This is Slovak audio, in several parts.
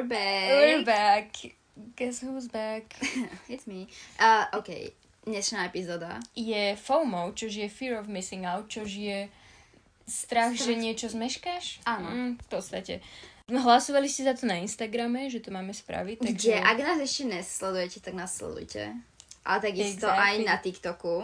We're back. We're back. Guess who's back? It's me. Uh, OK, dnešná epizóda. Je FOMO, čož je Fear of Missing Out, čož je strach, Strach. že niečo zmeškáš? Áno. Mm, v podstate. Hlasovali ste za to na Instagrame, že to máme spraviť, takže... Kde, ak nás ešte nesledujete, tak nás sledujte. Ale takisto Exactly. aj na TikToku.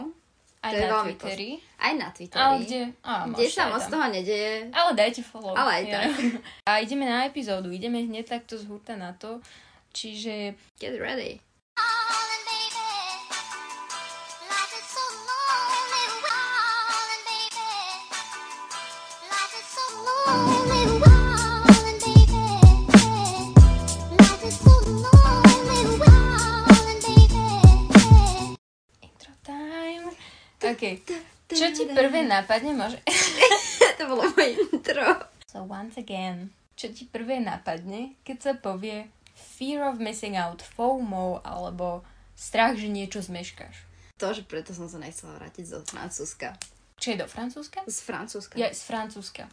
Aj to je na veľmi Twitteri. Aj na Twitteri. Ale kde? Á, Kde sa moc toho nedeje. Ale dajte follow. Ale aj Ja. tak. A ideme na epizódu. Ideme hneď takto z hurta na to. Čiže Get ready. OK. Čo ti prvé napadne? Môže... to bolo moje intro. So once again, čo ti prvé napadne, keď sa povie fear of missing out, FOMO, alebo strach, že niečo zmeškáš? To, že preto som sa nechcela vrátiť zo Francúzska. Čo je do Francúzska? Z Francúzska. Ja, z Francúzska.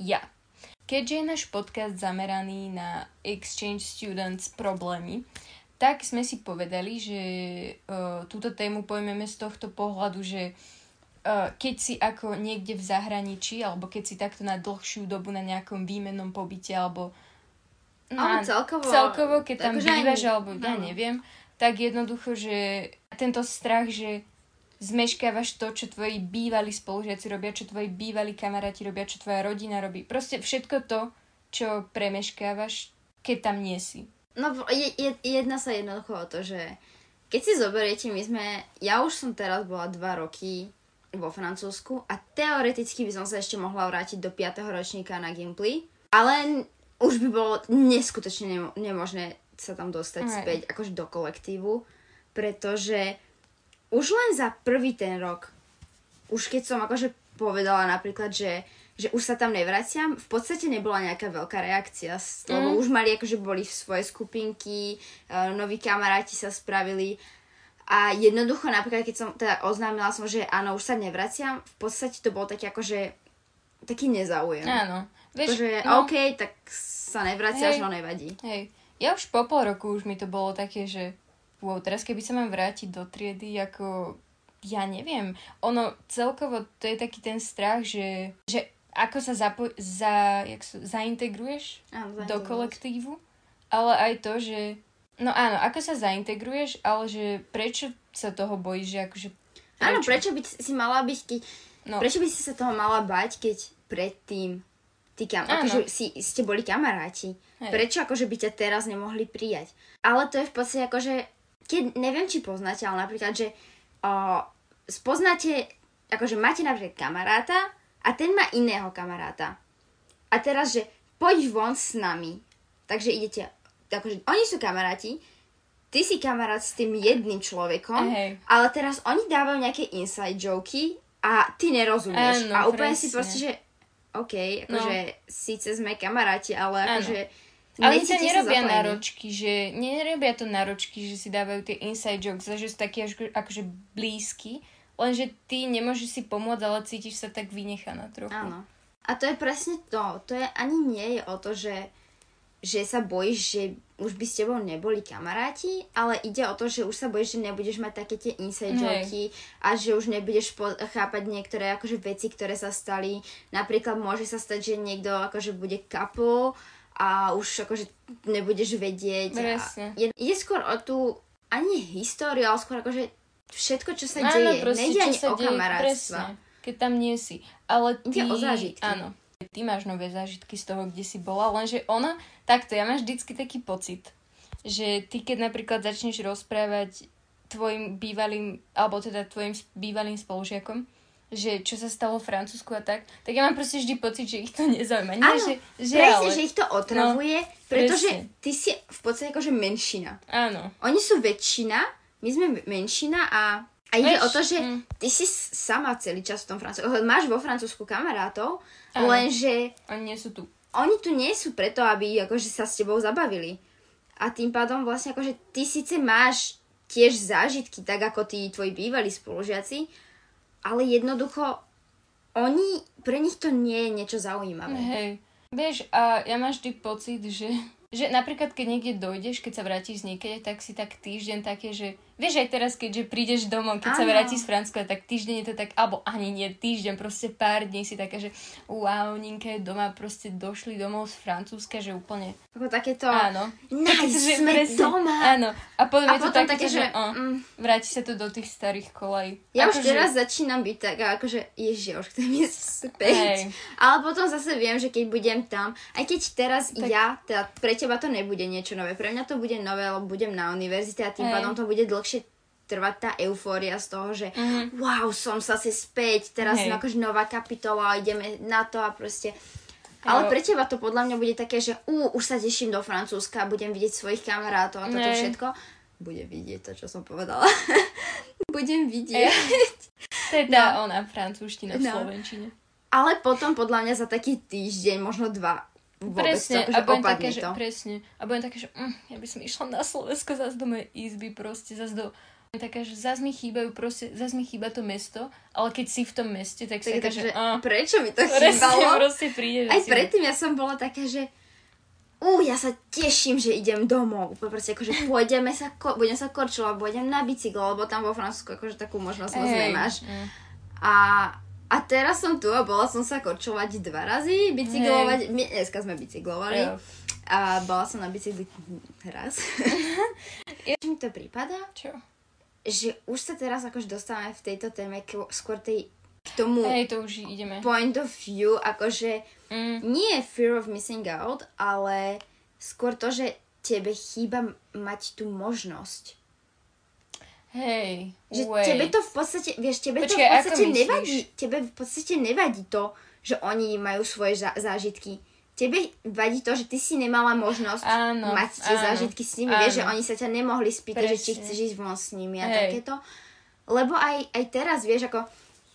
Ja. Keďže je náš podcast zameraný na exchange students problémy, tak sme si povedali, že uh, túto tému pojmeme z tohto pohľadu, že uh, keď si ako niekde v zahraničí, alebo keď si takto na dlhšiu dobu na nejakom výmennom pobyte, alebo Alebo celkovo- celkovo keď tam akože bývaš, alebo ja neviem, tak jednoducho, že tento strach, že zmeškávaš to, čo tvoji bývalí spolužiaci robia, čo tvoji bývalí kamaráti robia, čo tvoja rodina robí. Proste všetko to, čo premeškávaš, keď tam nie si. No, je, je, jedná sa jednoducho o to, že keď si zoberiete, my sme, ja už som teraz bola dva roky vo Francúzsku a teoreticky by som sa ešte mohla vrátiť do 5. ročníka na Gimply, ale už by bolo neskutočne nemo- nemožné sa tam dostať Hej. späť akože do kolektívu, pretože už len za prvý ten rok, už keď som akože povedala napríklad, že, že už sa tam nevraciam, v podstate nebola nejaká veľká reakcia, s- lebo Mm. už mali akože boli v svoje skupinky, uh, noví kamaráti sa spravili a jednoducho napríklad, keď som teda oznámila som, že áno, už sa nevraciam, v podstate to bol taký akože taký nezáujem. Áno. Vieš, Že no, OK, tak sa nevraciaš, Hej. no nevadí. hej, ja už po pol roku už mi to bolo také, že wow, teraz keby sa mám vrátiť do triedy, ako ja neviem, ono celkovo to je taký ten strach, že, že ako sa zapo- za, jak sa, zaintegruješ Áno, do kolektívu, ale aj to, že no áno, ako sa zaintegruješ, ale že prečo sa toho bojíš, že akože Áno, prečo by si mala byť, keď, No. prečo by si sa toho mala bať, keď predtým ty kam, Áno. akože si, ste boli kamaráti. Hej. Prečo akože by ťa teraz nemohli prijať? Ale to je v podstate akože, keď, neviem, či poznáte, ale napríklad, že o, spoznáte, akože máte napríklad kamaráta a ten má iného kamaráta. A teraz, že poď von s nami. Takže idete, akože oni sú kamaráti, ty si kamarát s tým jedným človekom, Hej. ale teraz oni dávajú nejaké inside joky a ty nerozumieš. Áno, a úplne si presne. proste, že OK, akože síce sme kamaráti, ale akože Ale sa nerobia zapojení. náročky, že nerobia to náročky, že si dávajú tie inside jokes, že sú takí akože blízky, lenže ty nemôžeš si pomôcť, ale cítiš sa tak vynechaná trochu. Áno. A to je presne to. To je ani nie je o to, že, že sa bojíš, že už by s tebou neboli kamaráti, ale ide o to, že už sa bojíš, že nebudeš mať také tie inside joky a že už nebudeš po- chápať niektoré akože veci, ktoré sa stali. Napríklad môže sa stať, že niekto akože bude couple a už akože nebudeš vedieť. Presne. Je, ide skôr o tú ani históriu, ale skôr akože všetko, čo sa Áno, deje. proste, Nejde ani o kamarátstva. keď tam nie si. Ale ty... Ide o zážitky. Áno. Ty máš nové zážitky z toho, kde si bola, lenže ona, takto, ja mám vždycky taký pocit, že ty keď napríklad začneš rozprávať tvojim bývalým, alebo teda tvojim bývalým spolužiakom, že čo sa stalo v Francúzsku a tak, tak ja mám proste vždy pocit, že ich to nezaujíma. Nie, Áno, že, že presne, ale... že ich to otravuje, pretože presne. ty si v podstate akože menšina. Áno. Oni sú väčšina, my sme menšina a, a ide Vieš, o to, že mm. ty si sama celý čas v tom Francúzsku. Máš vo Francúzsku kamarátov, Áno. lenže Oni nie sú tu. oni tu nie sú preto, aby akože sa s tebou zabavili. A tým pádom vlastne akože ty síce máš tiež zážitky, tak ako tí tvoji bývalí spolužiaci, ale jednoducho oni, pre nich to nie je niečo zaujímavé. Hej. Vieš, a ja mám vždy pocit, že že napríklad, keď niekde dojdeš, keď sa vrátiš z niekde, tak si tak týždeň také, že vieš aj teraz, keďže prídeš domov, keď sa Áno. vrátiš z Francúzska, tak týždeň je to tak, alebo ani nie týždeň, proste pár dní si taká, že wow, Ninka je doma, proste došli domov z Francúzska, že úplne, Ako takéto... áno. Nice, že sme presne, doma. Áno. A potom A je to potom také, také, že, že, o, mm. vráti sa to do tých starých kolej. Ja už Akože- teraz začínam byť tak, akože, ježiš, ja už chcem ísť späť. Hej. Ale potom zase viem, že keď budem tam, aj keď teraz Tak- ja, teda pre teba to nebude niečo nové, pre mňa to bude nové, lebo budem na univerzite a tým Hej. pádom to bude dlhšie trvať tá eufória z toho, že Mhm. wow, som sa si späť, teraz je akože nová kapitola, ideme na to a proste... Ale pre teba to podľa mňa bude také, že ú, už sa teším do Francúzska, budem vidieť svojich kamarátov a toto Nej. všetko. Bude vidieť to, čo som povedala. budem vidieť. To je tá ona, francúzština v No. Slovenčine. Ale potom podľa mňa za taký týždeň, možno dva, vôbec presne, to, a že budem opadne také, že, presne, a budem také, že mm, ja by som išla na Slovensko zase do mojej izby, proste zase do taká, že zase mi chýbajú, proste, zase mi chýba to mesto, ale keď si v tom meste, tak si Tak, taká, takže že á, prečo mi to presne, chýbalo? proste príde, že Aj si... predtým ja som bola taká, že ú, ja sa teším, že idem domov. Proste akože pôjdeme sa, ko- budem sa korčovať, pôjdem na bicyklo, lebo tam vo Francúzsku akože takú možnosť moc nemáš. mm. A, a teraz som tu a bola som sa korčovať dva razy, bicyklovať, my, dneska sme bicyklovali. Jo. A bola som na bicykli raz. Čo mi to prípada? Čo? že už sa teraz akože dostávame v tejto téme k, skôr tej, k tomu Hej, to už ideme. point of view, akože Mm. nie fear of missing out, ale skôr to, že tebe chýba mať tú možnosť. Hej, Že wait. tebe to v podstate, vieš, tebe to Počkaj, v podstate nevadí, tebe v podstate nevadí to, že oni majú svoje zá- zážitky. Tebe vadí to, že ty si nemala možnosť Áno, mať tie áno, zážitky s nimi, vieš, že áno. oni sa ťa nemohli spýtať, že či chceš ísť von s nimi a Hej. takéto. Lebo aj, aj teraz, vieš, ako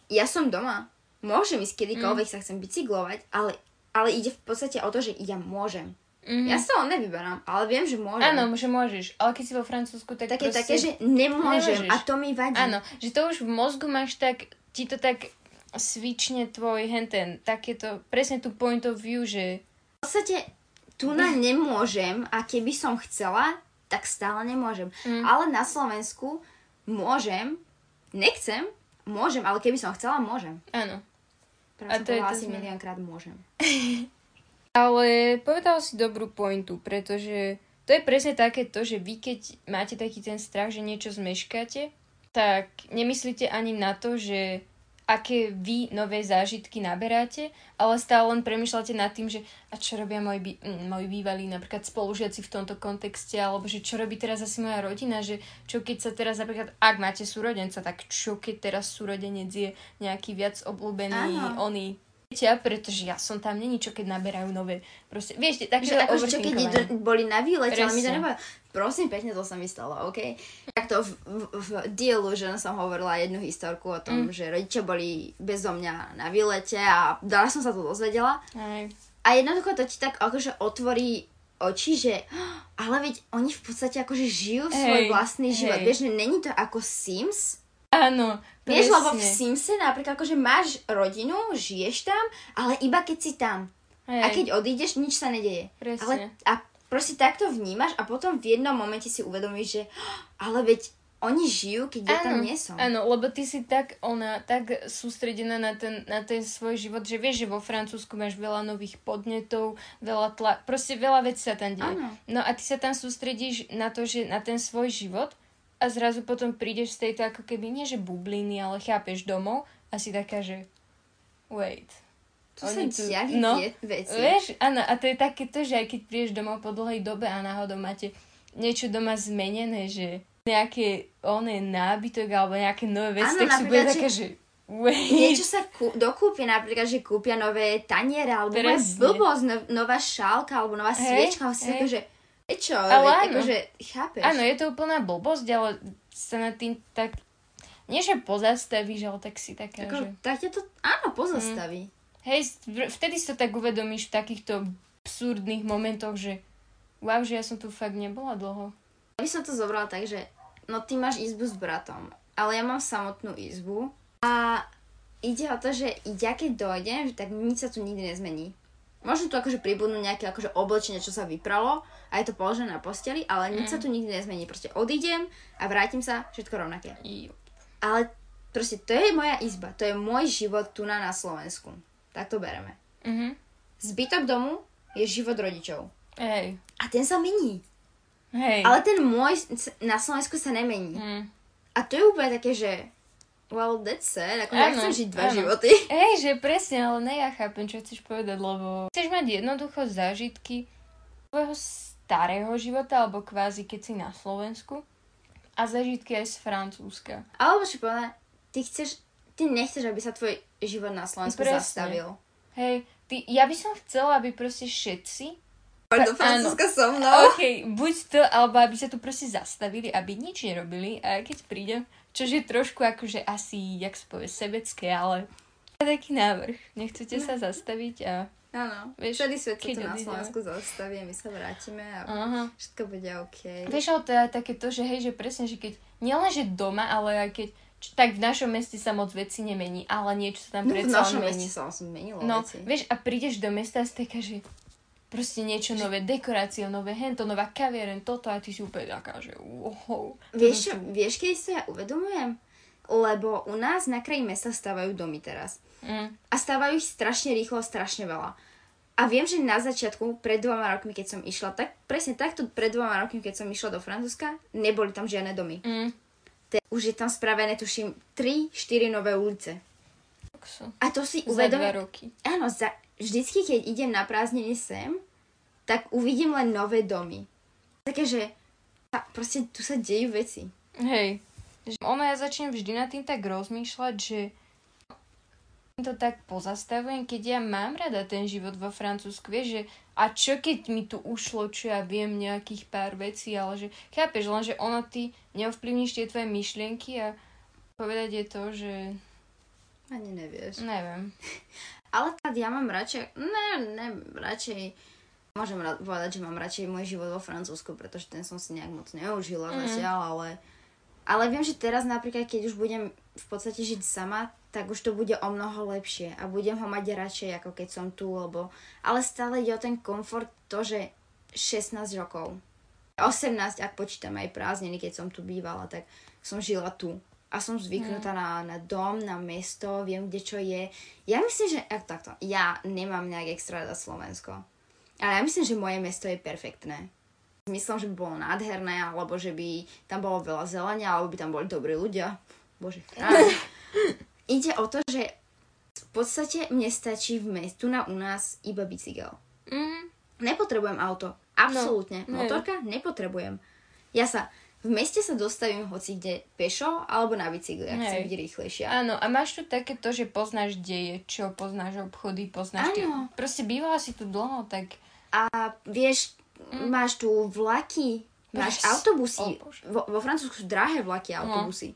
ja som doma, môžem ísť kedykoľvek sa chcem bicyklovať, ale, ale ide v podstate o to, že ja môžem. Mhm. Ja sa ho nevyberám, ale viem, že môžem. Áno, že môžeš, ale keď si vo Francúzsku, tak Také, proste... také, že nemôžem Nemôžeš. a to mi vadí. Áno, že to už v mozgu máš tak, ti to tak svične tvoj henten, takéto, presne tu point of view, že V podstate tu na nemôžem a keby som chcela, tak stále nemôžem. Mm. Ale na Slovensku môžem, nechcem, môžem, ale keby som chcela, môžem. áno. Práve A to je to asi sme- miliónkrát môžem. Ale povedal si dobrú pointu, pretože to je presne takéto, že vy keď máte taký ten strach, že niečo zmeškáte, tak nemyslíte ani na to, že aké vy nové zážitky naberáte, ale stále len premyšľate nad tým, že a čo robia moji, bí- mm, moji bývalí napríklad spolužiaci v tomto kontexte, alebo že čo robí teraz asi moja rodina, že čo keď sa teraz napríklad, ak máte súrodenca, tak čo keď teraz súrodenec je nejaký viac obľúbený, Áno. oný dieťa, pretože ja som tam, není čo keď naberajú nové, proste, vieš, takže Takže akože čo keď boli na výlete, ale mi to nepovedal. Prosím, pekne to sa mi stalo, OK? Takto v, v, v Delusion som hovorila jednu historku o tom, Mm. že rodičia boli bezo mňa na výlete a dala som sa to dozvedela. Aj, A jednoducho to ti tak akože otvorí oči, že ale veď oni v podstate akože žijú svoj Hej, vlastný život. hej. Vieš, že není to ako Sims. áno, Vieš, lebo v Simse napríklad akože máš rodinu, žiješ tam, ale iba keď si tam. Hej. A keď odídeš, nič sa nedeje. Presne. Ale, a proste takto vnímaš a potom v jednom momente si uvedomíš, že ale veď oni žijú, keď ja tam nie som. Áno, lebo ty si tak, ona, tak sústredená na ten, na ten svoj život, že vieš, že vo Francúzsku máš veľa nových podnetov, veľa tla, proste veľa vecí sa tam deje. Áno. No a ty sa tam sústredíš na to, že na ten svoj život a zrazu potom prídeš z tejto ako keby, nie že bubliny, ale chápeš domov a si taká, že wait. Tu sa tu- no, veci. Vieš, áno, a to je také to, že aj keď prídeš domov po dlhej dobe a náhodou máte niečo doma zmenené, že nejaké oné nábytok alebo nejaké nové veci, Áno, tak si bude taká, že wait. Niečo sa kú, dokúpi, napríklad, že kúpia nové taniere, alebo blbosť, no, nová šálka, alebo nová sviečka, ale si hej. také, že prečo? Ale Veď áno. akože, chápeš? Áno, je to úplná blbosť, ale sa nad tým tak, nie že pozastavíš, ale tak si taká, Ako, že... tak ťa to, áno, pozastaví. Hej, v- vtedy to tak uvedomíš v takýchto absurdných momentoch, že wow, že ja som tu fakt nebola dlho. Ja by som to zobrala tak, že no ty máš izbu s bratom, ale ja mám samotnú izbu a ide o to, že ja keď dojdem, tak nič sa tu nikdy nezmení. Možno tu akože pribudnú nejaké akože oblečenie, čo sa vypralo a je to položené na posteli, ale nič sa tu nikdy nezmení. Proste odídem a vrátim sa, všetko rovnaké. Ale proste to je moja izba, to je môj život tu na, na Slovensku. Tak to bereme. Mhm. Zbytok domu je život rodičov. Hej. A ten sa mení. Hej. Ale ten môj na Slovensku sa nemení. Mm. A to je úplne také, že well, that's sad. Ako ja chcem žiť dva áno. životy. Hej, že presne, ale ne, ja chápem, čo chceš povedať, lebo chceš mať jednoducho zážitky svojho starého života, alebo kvázi keď si na Slovensku a zážitky aj z Francúzska. Alebo si povedať, ty chceš, ty nechceš, aby sa tvoj život na Slovensku Presne. zastavil. Hej, ty, ja by som chcela, aby proste všetci do. Francúzska so mnou. OK, buď to, alebo aby sa tu proste zastavili, aby nič nerobili a keď prídem, čo je trošku akože asi, jak sa povie, sebecké, ale taký návrh. Nechcete sa zastaviť a... Áno, Vieš, celý svet sa na. Slovensku zastaví my sa vrátime a Aha. všetko bude OK. Vieš, ale to je také to, že hej, že presne, že keď, nielen že doma, ale aj keď, tak v našom meste sa moc veci nemení, ale niečo sa No, tam v predsa našom len meste mení. sa zmenilo No, veci. vieš, a prídeš do mesta a si taká, že proste niečo nové, dekorácie, nové hento, nová kaviareň, toto a ty si úplne taká, že wow. Vieš, čo, vieš, keď to ja uvedomujem? Lebo u nás na kraji mesta stávajú domy teraz. Mm. A stávajú ich strašne rýchlo, strašne veľa. A viem, že na začiatku, pred dvoma rokmi, keď som išla, tak presne takto pred dvoma rokmi, keď som išla do Francúzska, neboli tam žiadne domy. Mm. Te, už je tam spravené, tuším, 3-4 nové ulice. A to si Za dva roky. Áno, za, vždycky, keď idem na prázdniny sem, tak uvidím len nové domy. Také, že a proste tu sa dejú veci. Hej. Ono ja začnem vždy nad tým tak rozmýšľať, že to tak pozastavujem, keď ja mám rada ten život vo Francúzsku, vieš, že a čo keď mi tu ušlo, čo ja viem, nejakých pár vecí, ale že chápeš, len že ono ty neovplyvníš tie tvoje myšlienky a povedať je to, že Ani nevieš. neviem. Ale tak ja mám radšej, ne, ne, radšej, môžem ra- povedať, že mám radšej môj život vo Francúzsku, pretože ten som si nejak moc neužila mm. zatiaľ, ale, ale viem, že teraz napríklad, keď už budem v podstate žiť sama, tak už to bude o mnoho lepšie a budem ho mať radšej, ako keď som tu, lebo, ale stále ide o ten komfort, to, že 16 rokov, 18, ak počítam aj prázdniny, keď som tu bývala, tak som žila tu. A som zvyknutá na, na dom, na mesto, viem, kde čo je. Ja myslím, že... ak takto, ja nemám nejak extra rada Slovensko. Ale ja myslím, že moje mesto je perfektné. Myslím, že by bolo nádherné, alebo že by tam bolo veľa zelenia, alebo by tam boli dobrí ľudia. Bože. Ide o to, že v podstate mne stačí v mestu na u nás iba bicykel. Mm, Nepotrebujem auto. Absolútne. No, Motorka nepotrebujem. Ja sa v meste sa dostavím hoci kde pešo alebo na bicykli, ak chcem byť rýchlejšia. áno, a máš tu také to, že poznáš deje, čo poznáš obchody, poznáš. Áno. Proste bývala si tu dlho, tak A vieš, máš tu vlaky, máš Pres- autobusy. O Bože. Vo, vo Francúzsku sú drahé vlaky a autobusy.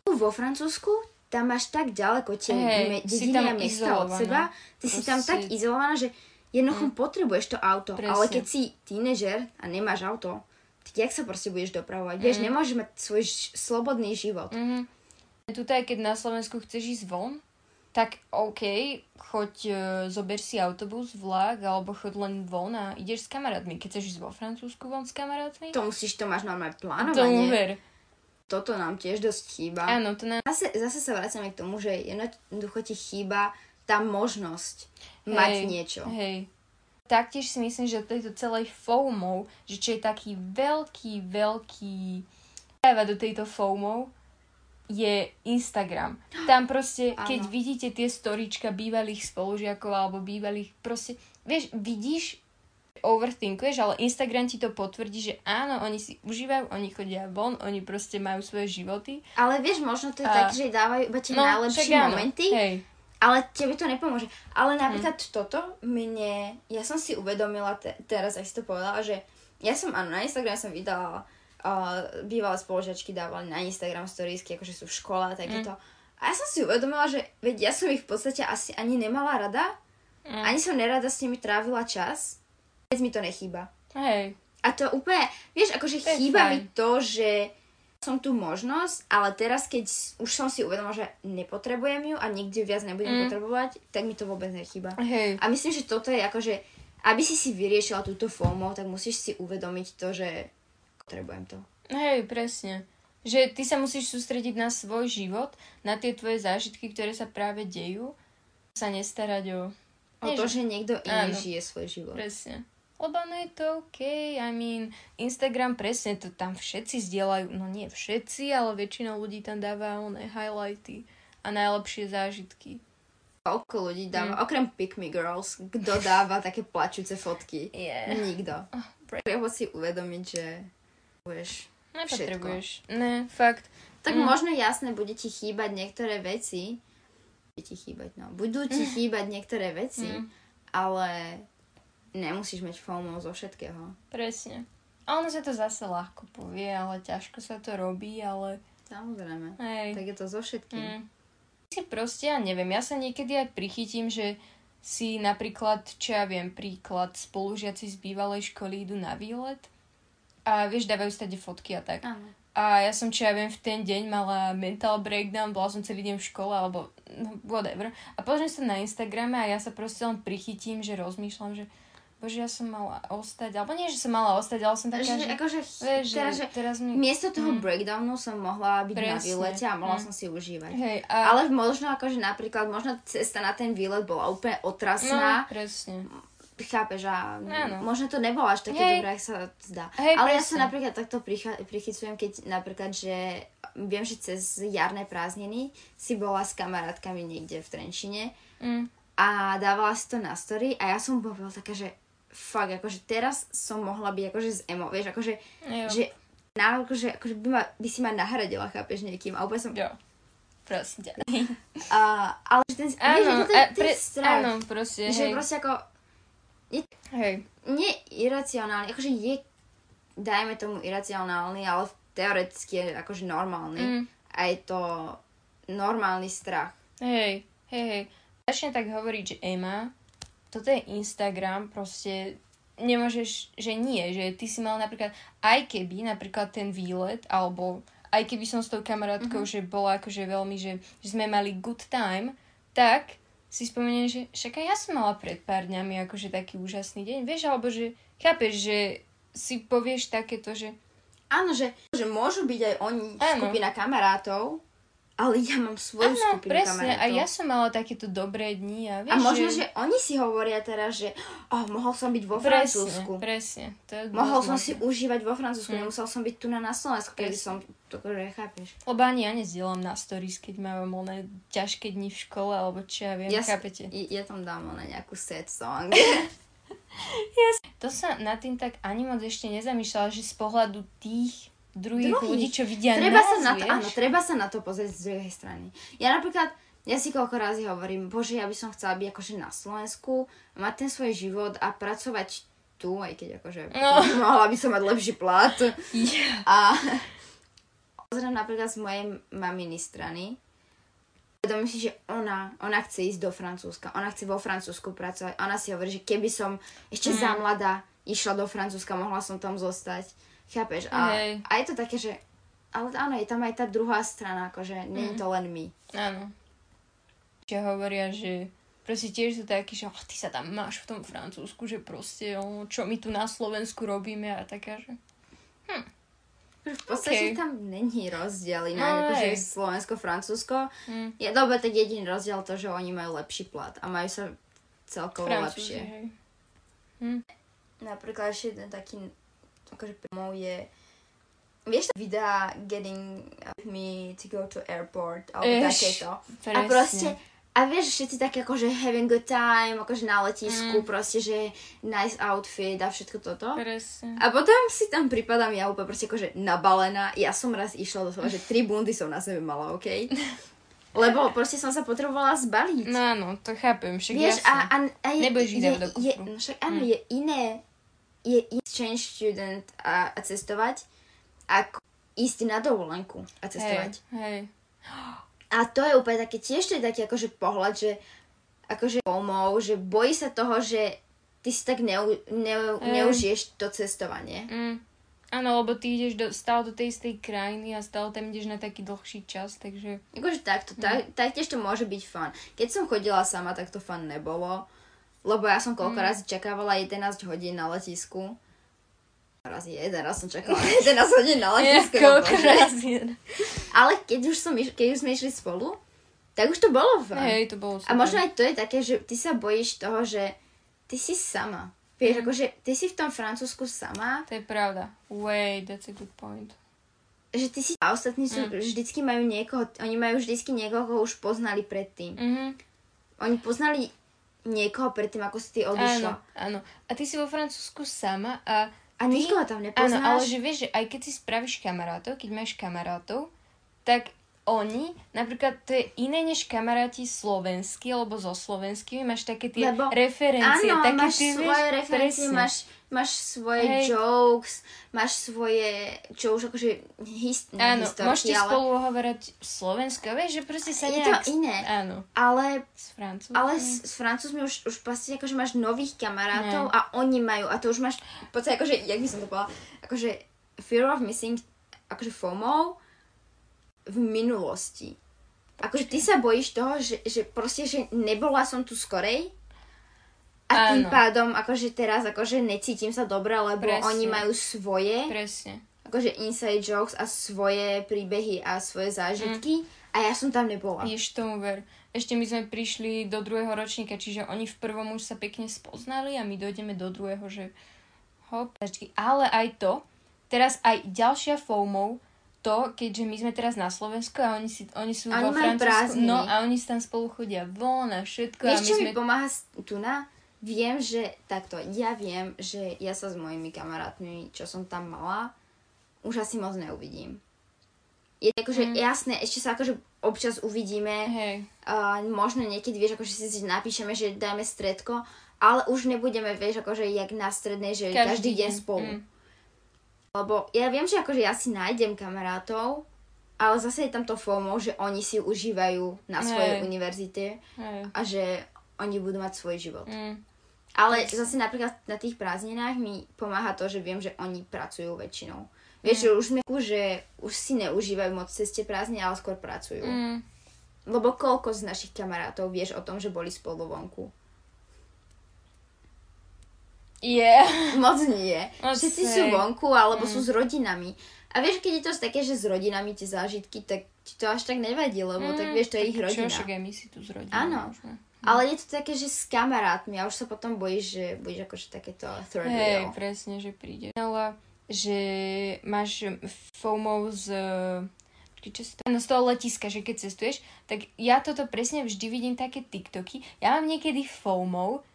Tu Vo Francúzsku tam máš tak ďaleko tie si dediny a mesta od seba. Ty si tam Proste- tak izolovaná, že jednoducho potrebuješ to auto. Presne. Ale keď si tínežer a nemáš auto, tak jak sa proste budeš dopravovať? Vieš, nemôžeš mať svoj ž- slobodný život. Mhm. Tuto aj keď na Slovensku chceš ísť von, tak OK, choď, e, zober si autobus, vlak, alebo choď len von a ideš s kamarátmi. Keď chceš ísť vo Francúzsku von s kamarátmi, To musíš, to máš normálne plánovanie. ver. Toto nám tiež dosť chýba. Áno, to nám... Zase, zase sa vraciame k tomu, že jednoducho ti chýba tá možnosť mať niečo. Hej. Taktiež si myslím, že tejto celej FOMO, že čo je taký veľký, veľký práva do tejto FOMO, je Instagram. Tam proste, keď Áno. vidíte tie storička bývalých spolužiakov alebo bývalých, proste, vieš, vidíš overthinkuješ, ale Instagram ti to potvrdí, že áno, oni si užívajú, oni chodia von, oni proste majú svoje životy. Ale vieš, možno to je A- tak, že dávajú iba tie najlepšie však áno. momenty, Hej. Ale tebe to nepomôže. Ale napríklad Hm. toto mne, ja som si uvedomila te, teraz, ak si to povedala, že ja som, áno, na Instagram som vydala, uh, bývalé spoložiačky dávali na Instagram storiesky, akože sú v škole a takéto. Hm. A ja som si uvedomila, že veď ja som ich v podstate asi ani nemala rada, Hm. ani som nerada s nimi trávila čas, veď mi to nechýba. Hej. A to úplne, vieš, akože je chýba fajn. mi to, že som tú možnosť, ale teraz, keď už som si uvedomila, že nepotrebujem ju a nikdy ju viac nebudem Mm. potrebovať, tak mi to vôbec nechýba. Hej. A myslím, že toto je akože, aby si si vyriešila túto FOMO, tak musíš si uvedomiť to, že potrebujem to. Hej, presne. Že ty sa musíš sústrediť na svoj život, na tie tvoje zážitky, ktoré sa práve dejú, sa nestarať o... O to, že- že niekto iný Áno. žije svoj život. Presne. Lebo no je to OK, I mean, Instagram presne to tam všetci zdieľajú, no nie všetci, ale väčšina ľudí tam dáva oné highlighty a najlepšie zážitky. Koľko ľudí dáva, Mm. okrem Pick Me Girls, kto dáva také plačúce fotky? Yeah. Nikto. pre- Treba si uvedomiť, že budeš Nepotrebuješ. Ne, fakt. Tak Mm. možno jasné, bude ti chýbať niektoré veci. Bude ti chýbať, no. Budú ti chýbať niektoré veci, Mm. ale nemusíš mať FOMO zo všetkého. Presne. A ono sa to zase ľahko povie, ale ťažko sa to robí, ale Samozrejme. hej. Tak je to zo všetkým. Mm. Si proste, ja neviem, ja sa niekedy aj prichytím, že si napríklad, čo ja viem, príklad, spolužiaci z bývalej školy idú na výlet a vieš, dávajú stade fotky a tak. Áno. A ja som, čo ja viem, v ten deň mala mental breakdown, bola som celý deň v škole, alebo no, whatever. A pozriem sa na Instagrame a ja sa proste len prichytím, že rozmýšľam, že bože, ja som mala ostať, alebo nie, že som mala ostať, ale som taká, Že, že, akože, vieš, teraz, že teraz mi... miesto toho Mm. breakdownu som mohla byť na Presne. výlete a mohla Mm. som si užívať. Hej, a... Ale možno akože napríklad, možno cesta na ten výlet bola úplne no, otrasná. presne. Chápeš, a Áno. možno to nebolo až také Hej. dobré, ak sa zdá. Hej, Ale ja presne. sa napríklad takto prichycujem, keď napríklad, že viem, že cez jarné prázdniny si bola s kamarátkami niekde v Trenčine Mm. a dávala si to na story a ja som bola taká, že fakt, akože teraz som mohla byť akože z emo, vieš, akože, Jo. že na, akože, akože by, ma, by si ma nahradila, chápeš, niekým a úplne som, Jo. Prosím ťa. a, ale že ten, vieš, Áno, že to je, a ten pre, strach, áno, proste, že hej. proste ako, hej. nie iracionálny, akože je, dajme tomu iracionálny, ale teoreticky je akože normálny. Mm. A je to normálny strach. Hej, hej, hej. Začne tak hovoriť, že Ema, toto je Instagram, proste nemôžeš, že nie, že ty si mal napríklad, aj keby napríklad ten výlet, alebo aj keby som s tou kamarátkou, mm-hmm. že bola akože veľmi, že, že sme mali good time, tak si spomeniem, že však aj ja som mala pred pár dňami akože taký úžasný deň, vieš, alebo že chápeš, že si povieš takéto, že Áno, že, že môžu byť aj oni Áno. skupina kamarátov, ale ja mám svoju áno, skupinu presne, kamarátov. a ja som mala takéto dobré dni a vieš, a možno, že... oni si hovoria teraz, že oh, mohol som byť vo Francúzsku. Presne, presne. To je Mohol som si užívať vo Francúzsku, Hm. nemusel som byť tu na, na Slovensku, Presne. som to akože chápeš. Lebo ani ja nezdielam na stories, keď mám oné ťažké dni v škole, alebo čo ja viem, Ja, chápete? ja, ja tam dám na nejakú set song. To sa nad tým tak ani moc ešte nezamýšľala, že z pohľadu tých druhých, Druhých. ľudí, čo vidia treba nás, sa na to, vieš? áno, treba sa na to pozrieť z druhej strany. Ja napríklad, ja si koľko razy hovorím, bože, ja by som chcela byť akože na Slovensku, mať ten svoj život a pracovať tu, aj keď akože No. mohla by som mať lepší plat. Yeah. A pozriem napríklad z mojej maminy strany, uvedomím si, že ona, ona chce ísť do Francúzska, ona chce vo Francúzsku pracovať, ona si hovorí, že keby som ešte Mm. za mladá išla do Francúzska, mohla som tam zostať. Chápeš? A, Hej. a je to také, že ale áno, je tam aj tá druhá strana, akože nie je Mm. to len my. Áno. Čo hovoria, že proste tiež sú takí, že oh, ty sa tam máš v tom Francúzsku, že proste, oh, čo my tu na Slovensku robíme a taká, že... V podstate Okej. tam není rozdiel No, inak, akože hej. Slovensko, Francúzsko. Hm. Je dobre, tak jediný rozdiel to, že oni majú lepší plat a majú sa celkovo Francúzi, lepšie. hej. Napríklad ešte jeden taký akože príjmov je Vieš videá Getting Me to go to airport alebo Eš, takéto. A proste a vieš, všetci také akože having good time, akože na letisku, Mm. proste, že nice outfit a všetko toto. Presne. A potom si tam pripadám ja úplne proste akože nabalená. Ja som raz išla do toho, že tri bundy som na sebe mala, OK? Lebo proste som sa potrebovala zbaliť. No áno, to chápem, však Vieš, jasne. a, a, a je, Nebudeš je, je, no však áno, Hm. je iné, je exchange student a, a cestovať, ako ísť na dovolenku a cestovať. Hej, hej. A to je úplne také, tiež to je taký akože pohľad, že akože pomov, že bojí sa toho, že ty si tak neu, neu, neužiješ to cestovanie. Mm. Áno, lebo ty ideš do, stále do tej istej krajiny a stále tam ideš na taký dlhší čas, takže... Akože takto, tak, taktiež to môže byť fun. Keď som chodila sama, tak to fun nebolo. Lebo ja som koľko razy čakávala 11 hodín na letisku. Raz jeden raz som čakala 11 hodín na letisku. no bože. Ale keď už, som, iš- keď už sme išli spolu, tak už to bolo fun. Hej, to bolo A super. možno aj to je také, že ty sa bojíš toho, že ty si sama. Vieš, akože ty si v tom Francúzsku sama, To je pravda. Wait, that's a good point. že ty si a ostatní sú, vždycky majú niekoho, oni majú vždycky niekoho, koho už poznali predtým. Mhm. Oni poznali niekoho predtým, ako si ty odišla. Áno, áno. A ty si vo Francúzsku sama a... A ty- nikoho tam Áno, nepoznáš. ale že vieš, že aj keď si spravíš kamarátov, keď máš kamarátov, tak oni, napríklad to je iné než kamaráti slovenskí, alebo so slovenskými, máš také tie Lebo- referencie. Áno, také máš tie, svoje vieš, referencie, presne. máš, máš svoje Hej. jokes, máš svoje, čo už akože his, ne, Áno, historky, môžete ale, spolu hovoriť slovensko, vieš, že proste sa Je nejak... to iné. Áno, ale, s francúzmi. ale s, s francúzmi už, už proste akože máš nových kamarátov Ne. a oni majú, a to už máš, v podstate akože, jak by som to povedala, akože fear of missing, akože FOMO v minulosti. Akože ty sa bojíš toho, že, že proste, že nebola som tu skorej a tým Áno. pádom akože teraz akože necítim sa dobre, lebo Presne. oni majú svoje Presne. akože inside jokes a svoje príbehy a svoje zážitky a ja som tam nebola. Vieš tomu ver. Ešte my sme prišli do druhého ročníka, čiže oni v prvom už sa pekne spoznali a my dojdeme do druhého, že hop. Ale aj to, teraz aj ďalšia FOMO, to, keďže my sme teraz na Slovensku a oni, si, oni sú Oni vo Francúzsku, no a oni si tam spolu chodia von a všetko. Vieš, a my čo sme... mi pomáha tu na? Viem, že takto, ja viem, že ja sa s mojimi kamarátmi, čo som tam mala, už asi moc neuvidím. Je akože jasné, ešte sa akože občas uvidíme, Hej, uh, možno niekedy, vieš, akože si napíšeme, že dajme stredko, ale už nebudeme, vieš, akože jak na strednej, že každý, každý deň spolu. Mm. Lebo ja viem, že akože ja si nájdem kamarátov, ale zase je tam to FOMO, že oni si užívajú na svojej Hej. univerzite Hej. a že oni budú mať svoj život. Mm. Ale zase napríklad na tých prázdninách mi pomáha to, že viem, že oni pracujú väčšinou. Vieš, že už sme že už si neužívajú moc ceste prázdne, ale skôr pracujú. Mm. Lebo koľko z našich kamarátov vieš o tom, že boli spolu vonku? Yeah. Moc nie. Moc Všetci sú vonku, alebo sú s rodinami. A vieš, keď je to také, že s rodinami tie zážitky, tak ti to až tak nevadí, lebo tak vieš, to je ich Mm, rodina. Čo, však aj my si tu s rodinou Áno. môžeme. Ale je to také, že s kamarátmi a už sa potom bojíš, že budeš akože takéto third wheel. presne, že príde. Ale že máš FOMO z, počkej, čo si to, no z toho letiska, že keď cestuješ, tak ja toto presne vždy vidím také TikToky. Ja mám niekedy FOMO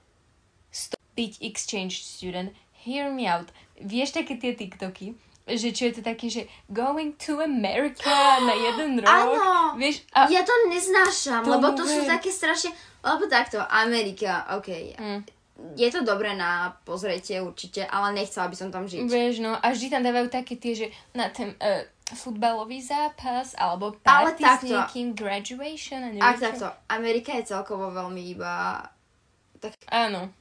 z byť exchange student. Hear me out. Vieš také tie TikToky? Že čo je to také, že going to America na jeden rok. Áno. Vieš, a Ja to neznášam, To lebo to sú také strašne... Lebo takto, Amerika, OK. Mm. Je to dobré na pozretie určite, ale nechcela by som tam žiť. Vieš, no a vždy tam dávajú také tie, že na ten uh, futbalový zápas, alebo Ale party s takto. niekým, graduation a Ak takto, Amerika je celkovo veľmi iba... Tak, Áno,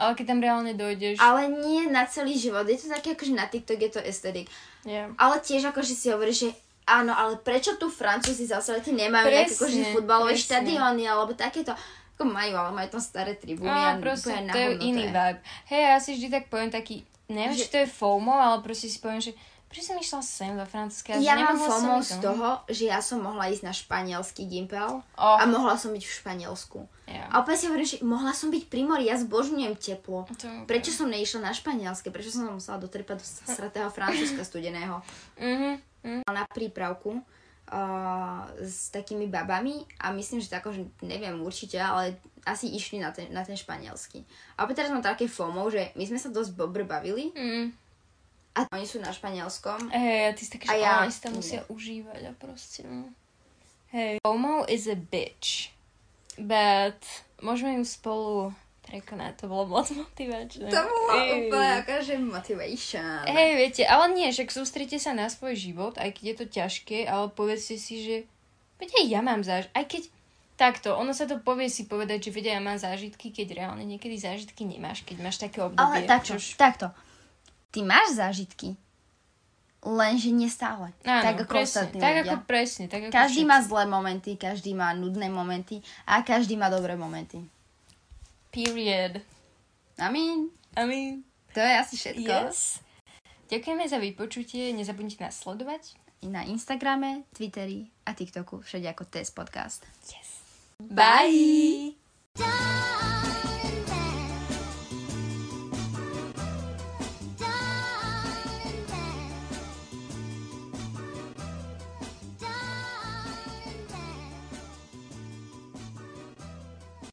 ale keď tam reálne dojdeš... ale nie na celý život. Je to také, akože na TikTok je to estetik. Yeah. Ale tiež akože si hovoríš, že áno, ale prečo tu Francúzi zase tí nemajú nejaké Presne, akože futbalové presne. štadióny alebo takéto. Ako majú, ale majú tam staré tribúny No, proste to je iný vibe. Hej, ja si vždy tak poviem taký, neviem, Že- či to je FOMO, ale proste si poviem, že prečo som išla sem do Francúzska? Ja že mám FOMO z toho, že ja som mohla ísť na španielský gimpel Oh. a mohla som byť v Španielsku. Ja. A opäť si hovorím, že mohla som byť pri mori, ja zbožňujem teplo. Je Prečo som neišla na španielske? Prečo som sa musela dotrepať do sratého francúzska studeného? Mhm, mhm. na prípravku uh, s takými babami a myslím, že to ako, že neviem určite, ale asi išli na ten, na ten španielsky. A opäť teraz mám také FOMO, že my sme sa dosť bobre bavili Mm. A oni sú na španielskom. Hej, a ty si také, A že ja- oni si tam musia užívať a proste, no. Hej. FOMO is a bitch. But môžeme ju spolu prekonať, to bolo moc motivačné. To bolo Ej. úplne akože motivation. Hej, viete, ale nie, však sústrite sa na svoj život, aj keď je to ťažké, ale povedzte si, že veď aj ja mám záž... Aj keď takto, ono sa to povie si povedať, že aj ja mám zážitky, keď reálne niekedy zážitky nemáš, keď máš také obdobie. Ale takto, čož- takto. Ty máš zážitky, lenže nestále. Áno, tak ako presne, ostatní tak ľudia. ako presne, tak ako Každý všetci. má zlé momenty, každý má nudné momenty a každý má dobré momenty. Period. I mean, I mean, to je asi všetko. yes. Ďakujeme za vypočutie, nezabudnite nás sledovať. I na Instagrame, Twitteri a TikToku všade ako Test Podcast. Yes. Bye. Bye.